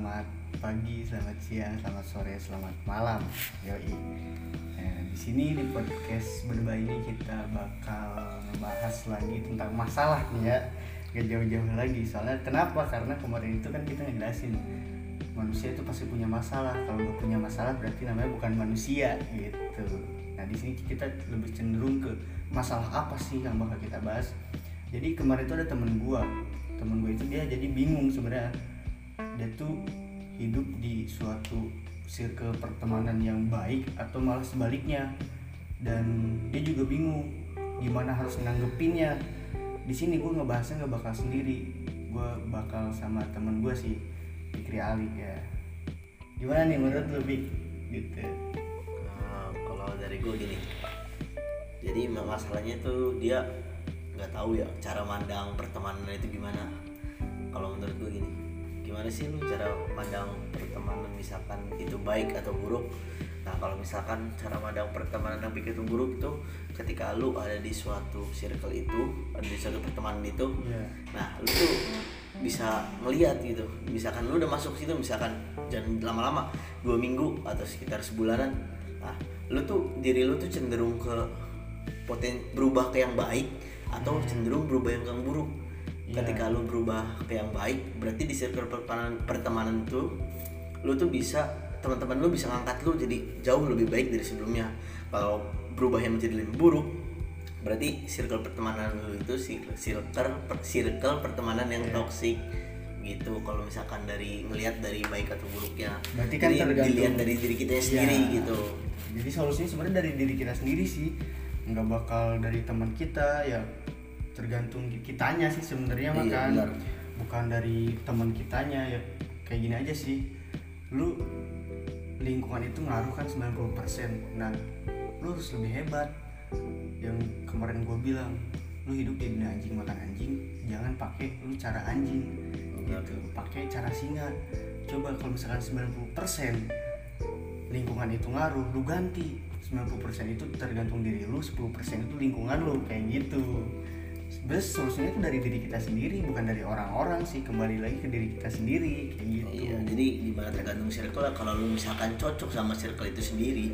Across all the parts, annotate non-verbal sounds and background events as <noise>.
selamat pagi, selamat siang, selamat sore, selamat malam. Yoi. Nah, di sini di podcast berdua ini kita bakal ngebahas lagi tentang masalah nih ya. Gak jauh-jauh lagi. Soalnya kenapa? Karena kemarin itu kan kita ngejelasin manusia itu pasti punya masalah. Kalau gak punya masalah berarti namanya bukan manusia gitu. Nah di sini kita lebih cenderung ke masalah apa sih yang bakal kita bahas. Jadi kemarin itu ada temen gua, temen gue itu dia jadi bingung sebenarnya. Dia tuh hidup di suatu circle pertemanan yang baik atau malah sebaliknya. Dan dia juga bingung gimana harus nanggepinnya. Di sini gue ngebahasnya nggak bakal sendiri. Gue bakal sama temen gue sih Fikri Ali ya. Gimana nih menurut Fik? gitu. Nah, kalau dari gue gini jadi masalahnya tuh dia nggak tahu ya cara mandang pertemanan itu gimana. Kalau menurut gue gini gimana sih lu cara pandang pertemanan misalkan itu baik atau buruk? Nah kalau misalkan cara mandang pertemanan yang baik itu buruk itu ketika lu ada di suatu circle itu ada di suatu pertemanan itu Iya. nah lu tuh bisa ngeliat gitu. Misalkan lu udah masuk situ misalkan jangan lama-lama dua minggu atau sekitar sebulanan nah lu tuh diri lu tuh cenderung ke poten berubah ke yang baik atau cenderung berubah yang ke yang buruk Iya. ketika lu berubah ke yang baik berarti di circle pertemanan pertemanan itu lu tuh bisa teman-teman lu bisa ngangkat lu jadi jauh lebih baik dari sebelumnya kalau berubah yang menjadi lebih buruk berarti circle pertemanan lu itu circle circle, per- circle pertemanan yang Iya. toksik gitu kalau misalkan dari ngelihat dari baik atau buruknya Berarti kan Jadi tergantung- dilihat dari diri kita sendiri Iya. gitu jadi solusinya sebenarnya dari diri kita sendiri sih nggak bakal dari teman kita ya tergantung kitanya sih sebenarnya Iya, kan. benar. bukan dari teman kitanya ya kayak gini aja sih. Lu lingkungan itu ngaruh kan 90% nah lu harus lebih hebat. Yang kemarin gue bilang lu hidup di dunia anjing makan anjing jangan pakai lu cara anjing. Gitu. Pakai cara singa. Coba kalau misalkan 90% lingkungan itu ngaruh lu ganti. 90% itu tergantung diri lu 10% itu lingkungan lu kayak gitu Sebenarnya solusinya itu dari diri kita sendiri bukan dari orang-orang sih kembali lagi ke diri kita sendiri kayak gitu Iya, jadi gimana tergantung circle lah. Kalau lu misalkan cocok sama circle itu sendiri,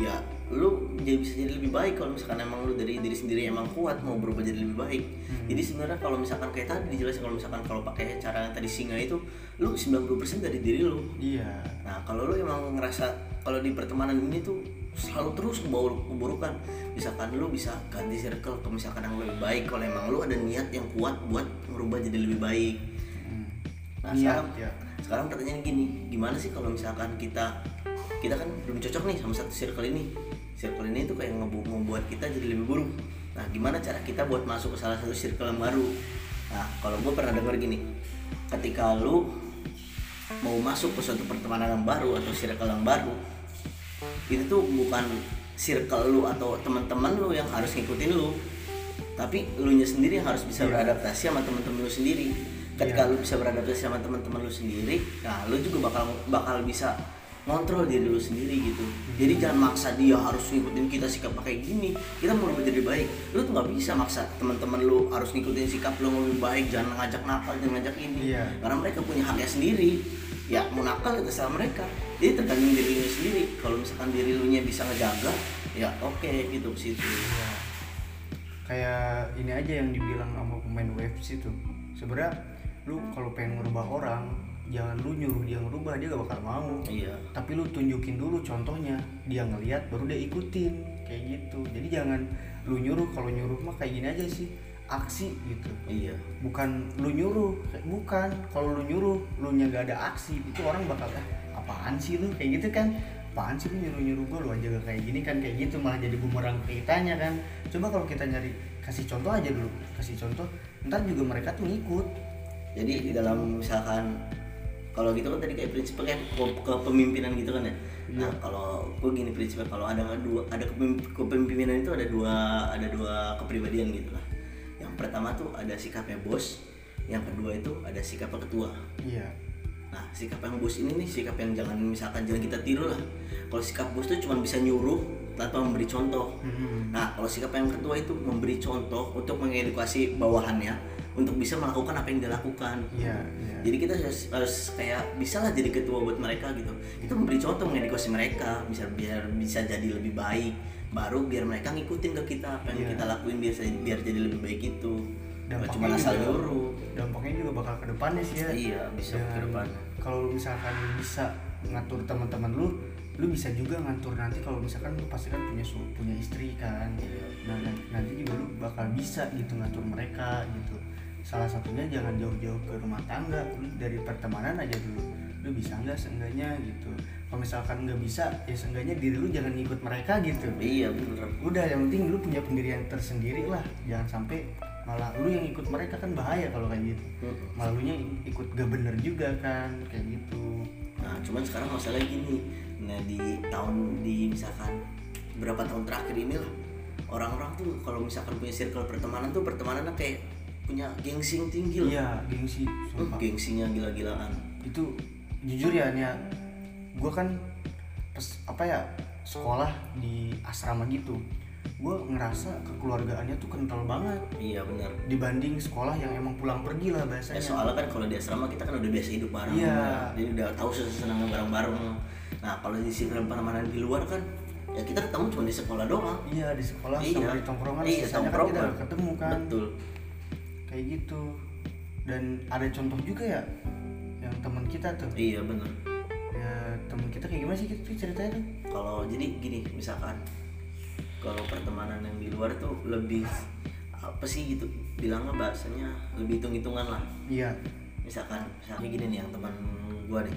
ya lu jadi bisa jadi lebih baik kalau misalkan emang lu dari diri sendiri emang kuat mau berubah jadi lebih baik. Jadi sebenarnya kalau misalkan kayak tadi dijelasin kalau misalkan kalau pakai cara yang tadi singa itu, lu 90% dari diri lu. iya Nah, kalau lu emang ngerasa kalau di pertemanan ini tuh selalu terus kebawa keburukan, misalkan lu bisa ganti circle ke misalkan yang lebih baik kalau emang lu ada niat yang kuat buat merubah jadi lebih baik. Hmm. Nah, Niat, sekarang, ya. sekarang pertanyaan gini, gimana sih kalau misalkan kita kita kan belum cocok nih sama satu circle ini. Circle ini tuh kayak membuat kita jadi lebih buruk. Nah, gimana cara kita buat masuk ke salah satu circle yang baru? Nah, kalau gue pernah dengar gini, ketika lu mau masuk ke suatu pertemanan yang baru atau circle yang baru, itu tuh bukan circle lu atau teman-teman lu yang harus ngikutin lu, tapi lu nya sendiri yang harus bisa Iya. beradaptasi sama teman-teman lu sendiri. Ketika Iya. lu bisa beradaptasi sama teman-teman lu sendiri nah lu juga bakal bakal bisa ngontrol diri lu sendiri gitu. Jadi jangan maksa dia harus ngikutin kita sikap kayak gini. Kita mau lebih jadi baik. Lu tuh nggak bisa maksa teman-teman lu harus ngikutin sikap lu lebih baik. Jangan ngajak nakal jangan ngajak ini. Iya. karena mereka punya haknya sendiri. Ya mau nakal itu salah mereka jadi tergantung diri lu sendiri. Kalau misalkan diri lu nya bisa ngejaga ya oke gitu ke situ. Iya. kayak ini aja yang dibilang sama pemain UFC tuh. Sebenarnya lu kalau pengen ngerubah orang jangan lu nyuruh dia ngerubah dia gak bakal mau. Iya. Tapi lu tunjukin dulu contohnya dia ngeliat baru dia ikutin kayak gitu. Jadi jangan lu nyuruh kalau nyuruh mah kayak gini aja sih. Aksi gitu. Iya. Bukan lu nyuruh bukan. Kalau lu nyuruh lu nya gak ada aksi itu orang bakal ah apaan sih lu? Kayak gitu kan. Apaan sih lu nyuruh nyuruh gua lu aja gak kayak gini kan kayak gitu malah jadi bumerang kitanya kan. Coba kalau kita nyari kasih contoh aja dulu. Kasih contoh ntar juga mereka tuh ngikut. Jadi di dalam misalkan kalau gitu kan tadi kayak prinsipnya kayak ke- kepemimpinan gitu kan ya. Nah kalau gue gini prinsipnya kalau ada dua ada kepem- kepemimpinan itu ada dua ada dua kepribadian gitu lah. Yang pertama tuh ada sikapnya bos yang kedua itu ada sikapnya ketua. Iya Nah, sikap yang bos ini nih sikap yang jangan misalkan jangan kita tiru lah. Kalau sikap bos tuh cuma bisa nyuruh tanpa memberi contoh. Hmm. Nah, kalau sikap yang ketua itu memberi contoh untuk mengedukasi bawahannya untuk bisa melakukan apa yang dia lakukan iya iya jadi kita harus, harus kayak bisa lah jadi ketua buat mereka gitu kita memberi contoh mengedukasi mereka bisa biar bisa jadi lebih baik baru biar mereka ngikutin ke kita apa yang Iya. kita lakuin biar biar jadi lebih baik itu Dampaknya cuma asal nyuruh dampaknya juga bakal ke depannya sih ya. Iya bisa Dan ke depan. kalau misalkan lu bisa ngatur teman-teman lu lu bisa juga ngatur nanti kalau misalkan lu pasti kan punya punya istri kan. Iya. nah nan- nanti juga lu bakal bisa gitu ngatur mereka gitu. Salah satunya jangan jauh-jauh ke rumah tangga lu dari pertemanan aja dulu lu bisa nggak seenggaknya gitu. Kalau misalkan nggak bisa ya seenggaknya diri lu jangan ngikut mereka gitu. Iya bener. Udah yang penting lu punya pendirian tersendiri lah. Jangan sampai malah lu yang ikut mereka kan bahaya kalau kayak gitu. Malah lu nya ikut gak bener juga kan kayak gitu. Nah, cuman sekarang masalah gini. Nah, di tahun di misalkan berapa tahun terakhir ini lah orang-orang tuh kalau misalkan punya circle pertemanan tuh pertemanannya kayak punya gengsi yang tinggi loh. iya gengsi sumpah. Gengsinya gila-gilaan. itu jujur ya nih gue kan pas apa ya sekolah di asrama gitu gue ngerasa kekeluargaannya tuh kental banget Iya benar. dibanding sekolah yang emang pulang pergi lah Ya, bahasanya soalnya kan kalau di asrama kita kan udah biasa hidup bareng, Iya. ya. jadi udah tahu senang bareng-bareng. Nah, kalau di circle pertemanan di luar kan ya kita ketemu cuma di sekolah doang. iya di sekolah Iya. sama di tongkrongan Iya, sisanya kan kita ketemu kan Betul. kayak gitu dan ada contoh juga ya yang teman kita tuh. Iya benar. ya teman kita kayak gimana sih gitu ceritanya? Tuh kalau jadi gini misalkan kalau pertemanan yang di luar tuh lebih apa sih gitu bilangnya bahasanya lebih hitung hitungan lah. Iya. Misalkan misalnya gini nih yang teman gua nih.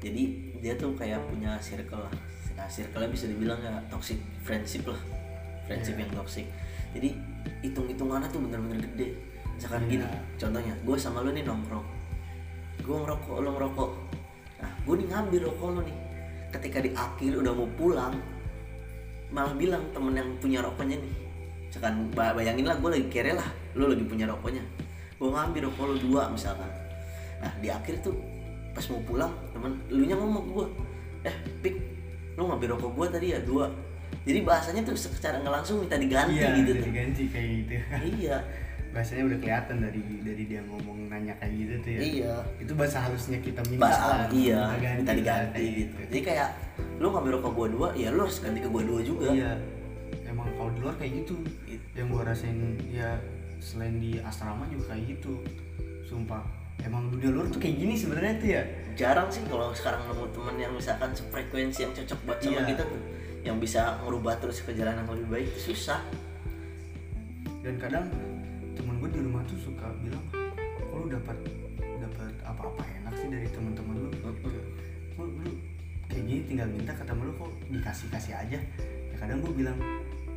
Jadi dia tuh kayak punya circle lah. Nah circle bisa dibilang ya toxic friendship lah. Friendship Iya. yang toxic. Jadi hitung hitungannya tuh bener-bener gede. Misalkan Iya. gini contohnya gue sama lu nih nongkrong gue ngerokok lu ngerokok. Nah gue nih ngambil rokok lu nih. Ketika di akhir udah mau pulang malah bilang temen yang punya rokoknya nih. Misalkan ba- bayangin lah gue lagi kere lah lu lagi punya rokoknya. Gue ngambil rokok lu dua misalkan. Nah di akhir tuh pas mau pulang temen lu nya ngomong ke gue eh pik lu ngambil rokok gue tadi ya dua. Jadi bahasanya tuh secara nggak langsung minta diganti iya gitu tuh. diganti kayak gitu. Iya bahasanya udah kelihatan dari dari dia ngomong nanya kayak gitu tuh ya. Iya. Itu bahasa halusnya kita minta. Bah, iya. Minta minta diganti. kayak gitu. Jadi kayak lu ngambil rokok gua dua ya lu harus ganti ke gua dua juga. Iya. Emang kalau di luar kayak gitu. Gitu. yang gua rasain ya selain di asrama juga kayak gitu. Sumpah. Emang dunia luar tuh kayak gini sebenarnya tuh ya. Jarang sih kalau sekarang nemu temen yang misalkan sefrekuensi yang cocok buat sama Iya. kita tuh yang bisa ngerubah terus ke jalan yang lebih baik susah. Dan kadang gue di rumah tuh suka bilang kok lu dapat dapat apa-apa enak sih dari teman-teman lu? Kok lu kayak gini tinggal minta ke temen lu kok dikasih kasih aja. Ya kadang gue bilang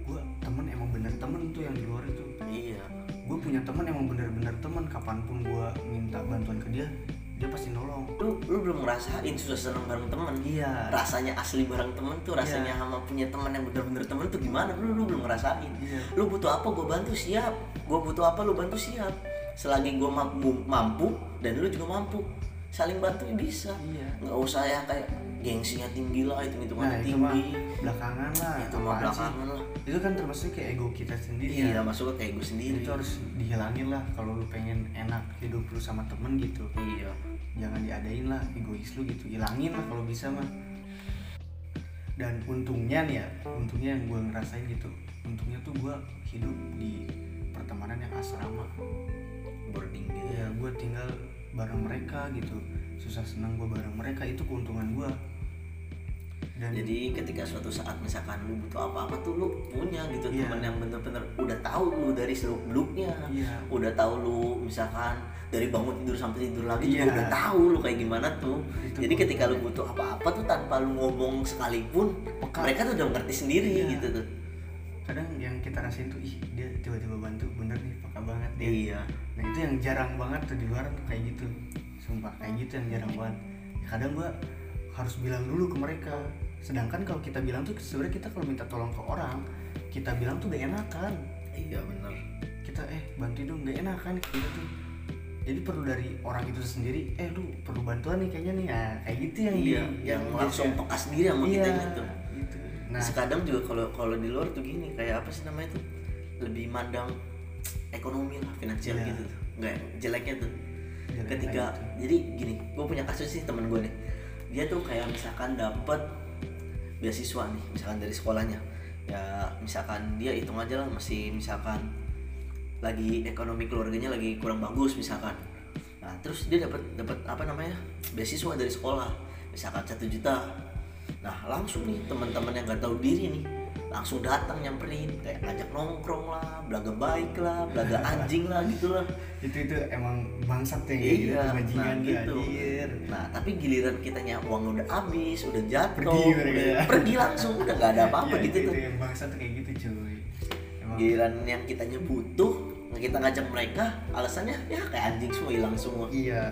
gue temen emang bener temen tuh yang di luar itu. Iya. Gue punya temen emang bener-bener temen kapan pun gue minta bantuan ke dia dia pasti nolong. Lu lu belum ngerasain susah senang bareng temen? Iya. Rasanya asli bareng temen tuh rasanya sama punya teman yang bener-bener temen tuh gimana? Lu lu belum ngerasain. Iya. Lu butuh apa gue bantu siap. Gue butuh apa lu bantu siap. Selagi gue mampu mampu dan lu juga mampu. Saling bantu bisa. Iya. Nggak usah ya kayak gengsinya tinggi lah itu nah hitungannya itu mah tinggi belakangan lah itu mah belakangan lah itu kan termasuk kayak ego kita sendiri iya ya masuk ke gue sendiri. Itu harus dihilangin lah kalau lu pengen enak hidup lu sama temen gitu. Iya. Jangan diadain lah egois lu gitu. Hilangin lah kalau bisa mah. Dan untungnya nih ya untungnya yang gue ngerasain gitu untungnya tuh gue hidup di pertemanan yang asrama. Boarding gitu ya gue tinggal bareng mereka gitu. Susah senang gue bareng mereka itu keuntungan gue dan jadi ketika suatu saat misalkan lu butuh apa-apa tuh lu punya gitu Iya. temen yang bener-bener udah tahu lu dari seluk beluknya iya udah tahu lu misalkan dari bangun tidur sampai tidur lagi Iya. juga udah tahu lu kayak gimana tuh Itu jadi ketika lu butuh apa-apa tuh tanpa lu ngomong sekalipun Peka. mereka tuh udah ngerti sendiri Iya. gitu tuh kadang yang kita rasain tuh ih dia tiba-tiba bantu bener nih peka banget dia iya nah itu yang jarang banget tuh di luar tuh kayak gitu sumpah kayak gitu yang jarang banget Ya, kadang gua harus bilang dulu ke mereka sedangkan kalau kita bilang tuh sebenarnya kita kalau minta tolong ke orang kita bilang tuh gak enakan. Iya bener. Kita eh bantu dong gak enakan gitu. Tuh jadi perlu dari orang itu sendiri eh lu perlu bantuan nih kayaknya nih. Nah, kayak gitu yang iya di, yang langsung biasa- peka sendiri sama iya, kita gitu. gitu. Nah Sekadang juga kalau kalau di luar tuh gini kayak apa sih namanya tuh? Lebih mandang ekonomi lah finansial Iya. gitu. Tuh nggak jeleknya tuh. Jeleknya ketika jadi gini gue punya kasus sih temen gue nih. Dia tuh kayak misalkan dapet beasiswa nih misalkan dari sekolahnya. Ya misalkan dia hitung aja lah masih misalkan lagi ekonomi keluarganya lagi kurang bagus misalkan. Nah terus dia dapat dapat apa namanya beasiswa dari sekolah misalkan satu juta. Nah langsung nih teman-teman yang nggak tahu diri nih langsung datang nyamperin kayak ngajak nongkrong lah belaga baik lah belaga anjing lah gitu lah itu itu emang bangsat ya gitu Iya, bajingan nah, tuh, gitu. anjir. Nah, tapi giliran kitanya uang udah habis, udah jatuh, Pergi udah ya. pergi langsung, udah nggak ada apa-apa Iya, gitu itu tuh. yang bangsat tuh kayak gitu cuy emang Giliran yang kitanya butuh, kita ngajak mereka, alasannya ya kayak anjing semua hilang semua. iya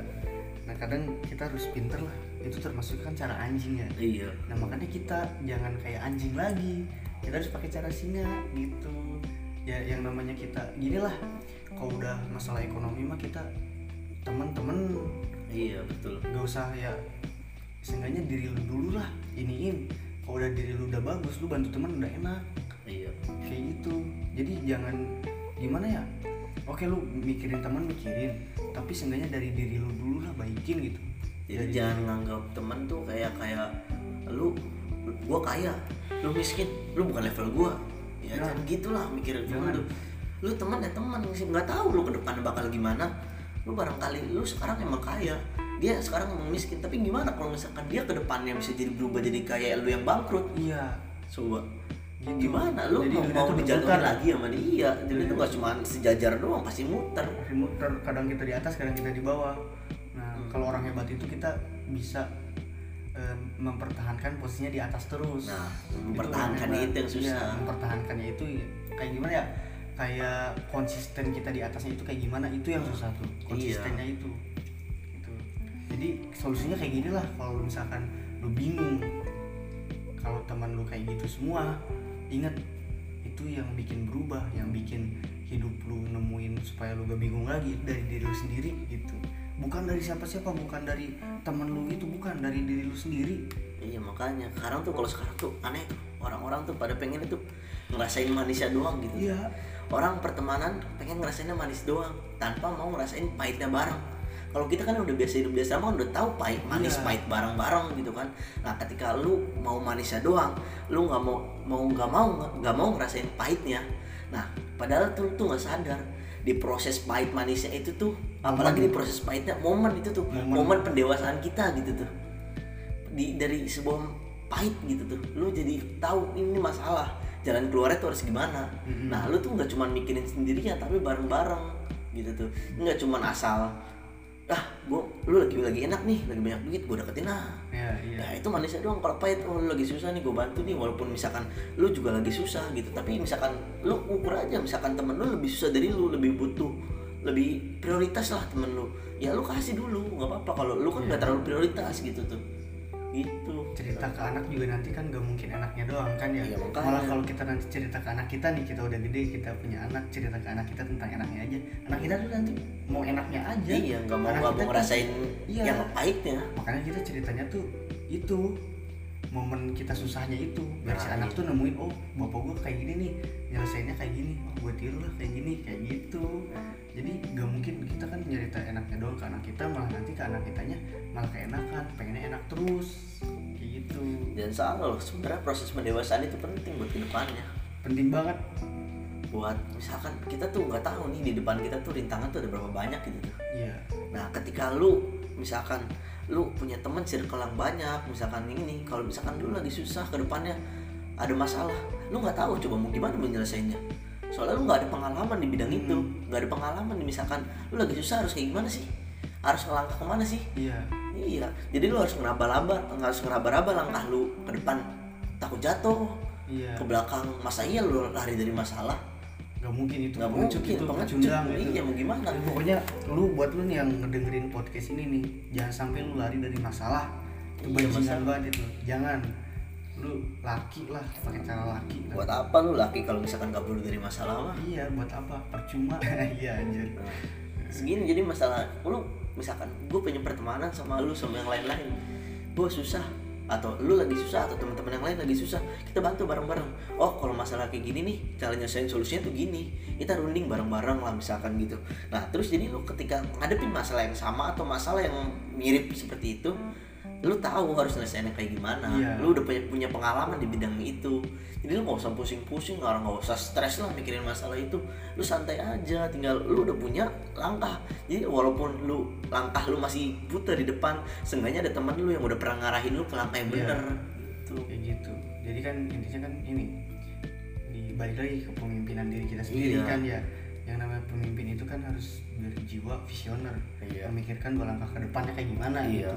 nah kadang kita harus pinter lah itu termasuk kan cara anjing ya Iya. nah makanya kita jangan kayak anjing lagi kita harus pakai cara singa gitu. Ya yang namanya kita gini lah kalau udah masalah ekonomi mah kita temen-temen. Iya, betul. gak usah ya seenggaknya diri lu dulu lah iniin. Kalau udah diri lu udah bagus lu bantu temen udah enak. Iya. kayak gitu. Jadi jangan gimana ya? Oke lu mikirin teman mikirin. Tapi seenggaknya dari diri lu dulu lah baikin gitu. Jadi Dari jangan nganggap temen tuh kayak kayak lu gua kaya, lu miskin, lu bukan level gua. Ya Nah. jangan gitulah mikirin temen Jangan. tuh. Lu teman ya teman, sih nggak tahu lu ke depan bakal gimana. Lu barangkali lu sekarang emang kaya, dia sekarang emang miskin. Tapi gimana kalau misalkan dia ke depannya bisa jadi berubah jadi kaya lu yang bangkrut? iya Coba Gitu. gimana lu Jadi mau, mau tuh dijatuhin lagi sama dia jadi itu nggak cuma sejajar doang pasti muter muter kadang kita di atas kadang kita di bawah nah Hmm. kalau orang hebat itu kita bisa mempertahankan posisinya di atas terus. Nah, Itu mempertahankannya hebat. itu yang susah. Iya, mempertahankannya itu ya, kayak gimana ya? Kayak konsisten kita di atasnya itu kayak gimana? Itu yang susah tuh Iya. konsistennya itu. Gitu. Jadi solusinya kayak gini lah kalau misalkan lu bingung kalau teman lu kayak gitu semua ingat itu yang bikin berubah yang bikin hidup lu nemuin supaya lu gak bingung lagi itu dari diri lu sendiri gitu bukan dari siapa-siapa bukan dari temen lu itu bukan dari diri lu sendiri Iya makanya sekarang tuh kalau sekarang tuh aneh orang-orang tuh pada pengen itu ngerasain manisnya doang gitu. iya Orang pertemanan pengen ngerasainnya manis doang tanpa mau ngerasain pahitnya bareng. Kalau kita kan udah biasa hidup biasa kan udah tahu pahit manis Iya. pahit bareng-bareng gitu kan. Nah ketika lu mau manisnya doang, lu nggak mau mau nggak mau nggak mau ngerasain pahitnya. Nah padahal tuh tuh nggak sadar di proses pahit manisnya itu tuh apalagi di proses pahitnya momen itu tuh Momen. momen pendewasaan kita gitu tuh di dari sebuah pahit gitu tuh lu jadi tahu ini masalah jalan keluarnya tuh harus gimana Mm-mm. nah lu tuh nggak cuma mikirin sendirian tapi bareng-bareng gitu tuh nggak cuma asal ah gua lu lagi lagi enak nih lagi banyak duit gua deketin ah. Iya iya. Nah itu manisnya doang kalau pahit oh lu lagi susah nih gue bantu nih walaupun misalkan lu juga lagi susah gitu. Tapi misalkan lu ukur aja misalkan temen lu lebih susah dari lu lebih butuh lebih prioritas lah temen lu. Ya lu kasih dulu nggak apa-apa. Kalau lu kan nggak terlalu prioritas gitu tuh gitu. Cerita ke anak juga nanti kan gak mungkin anaknya doang kan ya. Iya, malah kalau kita nanti cerita ke anak kita nih kita udah gede kita punya anak cerita ke anak kita tentang enaknya aja. Anak kita tuh nanti mau enaknya aja. Iya nggak mau nggak kita mau ngerasain Iya. yang pahitnya. Makanya kita ceritanya tuh itu momen kita susahnya itu. Biar si Nah, anak iya. tuh nemuin oh bapak gua kayak gini nih nyelesainnya kayak gini oh, gue tiru lah kayak gini kayak gitu. Jadi gak mungkin kita kan nyerita enaknya doang ke anak kita malah nanti ke anak kitanya malah keenakan pengennya enak terus kayak gitu. Dan salah loh sebenarnya proses pendewasaan itu penting buat ke depannya. Penting banget. Buat misalkan kita tuh nggak tahu nih di depan kita tuh rintangan tuh ada berapa banyak gitu tuh. Iya. Nah, ketika lu misalkan lu punya temen circle yang banyak, misalkan ini, kalau misalkan lu lagi susah ke depannya ada masalah, lu nggak tahu coba mau gimana menyelesaikannya. Soalnya lu nggak ada pengalaman di bidang itu, nggak ada pengalaman misalkan lu lagi susah harus kayak gimana sih? Harus ngelangkah ke mana sih? iya Iya, jadi lu harus ngeraba-raba, harus ngeraba-raba langkah lu ke depan takut jatuh, iya ke belakang masa iya lu lari dari masalah? Gak mungkin itu. Nggak mungkin, itu pengecut. Iya, mau gimana? Ya, pokoknya lu buat lu nih yang ngedengerin podcast ini nih jangan sampai lu lari dari masalah. Itu Iya, bajingan masalah. banget itu. Jangan. Lu laki lah pakai cara laki lah. Buat apa lu laki kalau misalkan kabur dari masalah mah? iya buat apa? Percuma. <laughs> <laughs> Iya anjir. Segini jadi masalah. Lu misalkan gue punya pertemanan sama lu sama yang lain-lain. Gue susah atau lu lagi susah atau teman-teman yang lain lagi susah kita bantu bareng-bareng. Oh kalau masalah kayak gini nih cara nyelesain solusinya tuh gini. Kita runding bareng-bareng lah misalkan gitu. Nah terus jadi lu ketika ngadepin masalah yang sama atau masalah yang mirip seperti itu lu tahu harus nyelesainnya kayak gimana Iya. lu udah punya punya pengalaman di bidang itu jadi lu nggak usah pusing-pusing orang nggak usah stres lah mikirin masalah itu lu santai aja tinggal lu udah punya langkah jadi walaupun lu langkah lu masih buta di depan seenggaknya ada teman lu yang udah pernah ngarahin lu ke langkah yang Iya. bener gitu kayak gitu jadi kan intinya kan ini balik lagi ke pemimpinan diri kita sendiri Iya. kan ya yang namanya pemimpin itu kan harus berjiwa visioner Iya. memikirkan dua langkah ke depannya kayak gimana Iya. gitu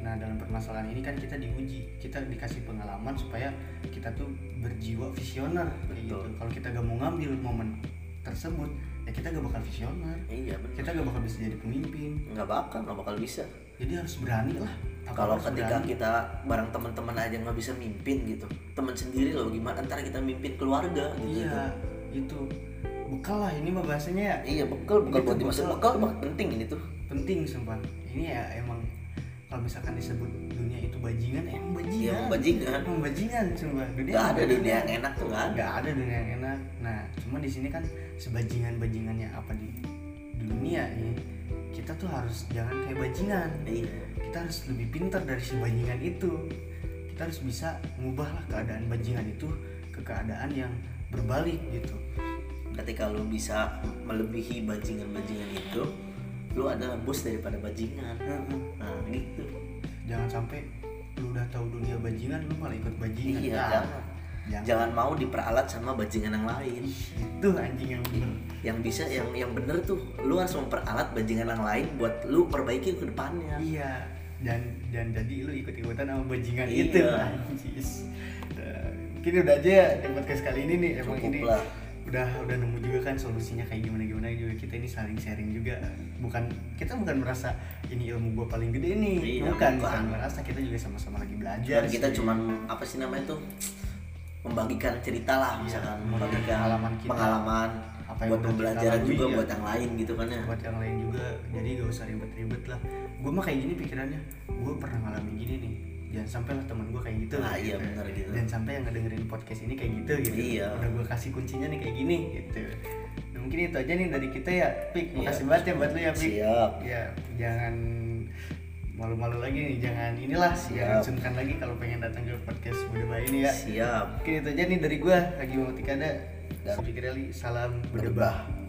nah dalam permasalahan ini kan kita diuji kita dikasih pengalaman supaya kita tuh berjiwa visioner kayak gitu. Kalau kita gak mau ngambil momen tersebut ya kita gak bakal visioner. Iya bener. Kita gak bakal bisa jadi pemimpin. Nggak bakal nggak bakal bisa. Jadi harus berani lah. Kalau ketika berani. kita bareng teman-teman aja nggak bisa mimpin gitu. Teman sendiri loh gimana? Ntar kita mimpin keluarga gitu iya itu. Bekal lah ini mah bahasanya ya. Iya bekal. Bekal buat di masa bekal. bekal banget penting ini tuh. Penting sumpah. Ini ya emang kalau misalkan disebut dunia itu bajingan emang bajingan. Emang bajingan. emang bajingan sumpah dunia emang ada dunia yang enak tuh ada. Nggak ada dunia yang enak. Nah cuma di sini kan sebajingan bajingannya apa di dunia ini kita tuh harus jangan kayak bajingan. Iya. Kita harus lebih pintar dari si bajingan itu. Kita harus bisa mengubah lah keadaan bajingan itu ke keadaan yang berbalik gitu. Ketika lu bisa melebihi bajingan-bajingan itu lu adalah bos daripada bajingan. Nah gitu. Jangan sampai lu udah tahu dunia bajingan lu malah ikut bajingan iya Nah, jangan. Jangan. Jangan mau diperalat sama bajingan yang lain. Itu anjing yang bener. Yang bisa yang yang bener tuh lu harus memperalat bajingan yang lain buat lu perbaiki ke depannya. Iya. Dan dan jadi lu ikut ikutan sama bajingan Iya. itu anjis Nah, mungkin udah aja ya di podcast kali ini nih. Emang Cukup ini lah. Udah udah nemu juga kan solusinya kayak gimana gimana juga. Kita ini saling sharing juga. Bukan kita bukan merasa ini ilmu gua paling gede nih. Iya, bukan, bukan. bukan merasa kita juga sama-sama lagi belajar dan kita sih. cuman apa sih namanya tuh membagikan cerita lah Iya, misalkan. membagikan membagikan pengalaman kita. pengalaman. Apa yang buat pembelajaran juga ya. buat yang lain gitu kan ya. Buat yang lain juga. Jadi gak usah ribet-ribet lah. Gue mah kayak gini pikirannya. Gue pernah ngalamin gini nih jangan sampai lah teman gue kayak gitu Nah, iya, gitu. bener gitu. jangan sampai yang ngedengerin podcast ini kayak gitu gitu Iya. udah gue kasih kuncinya nih kayak gini gitu Nah, mungkin itu aja nih dari kita ya Pik Iya. makasih banget ya buat lu ya Pik Siap. ya jangan malu-malu lagi nih jangan inilah Siap. jangan sungkan lagi kalau pengen datang ke podcast Budeba ini ya siap mungkin itu aja nih dari gue lagi mau tikada Dan- dan Fikri salam Berdebah.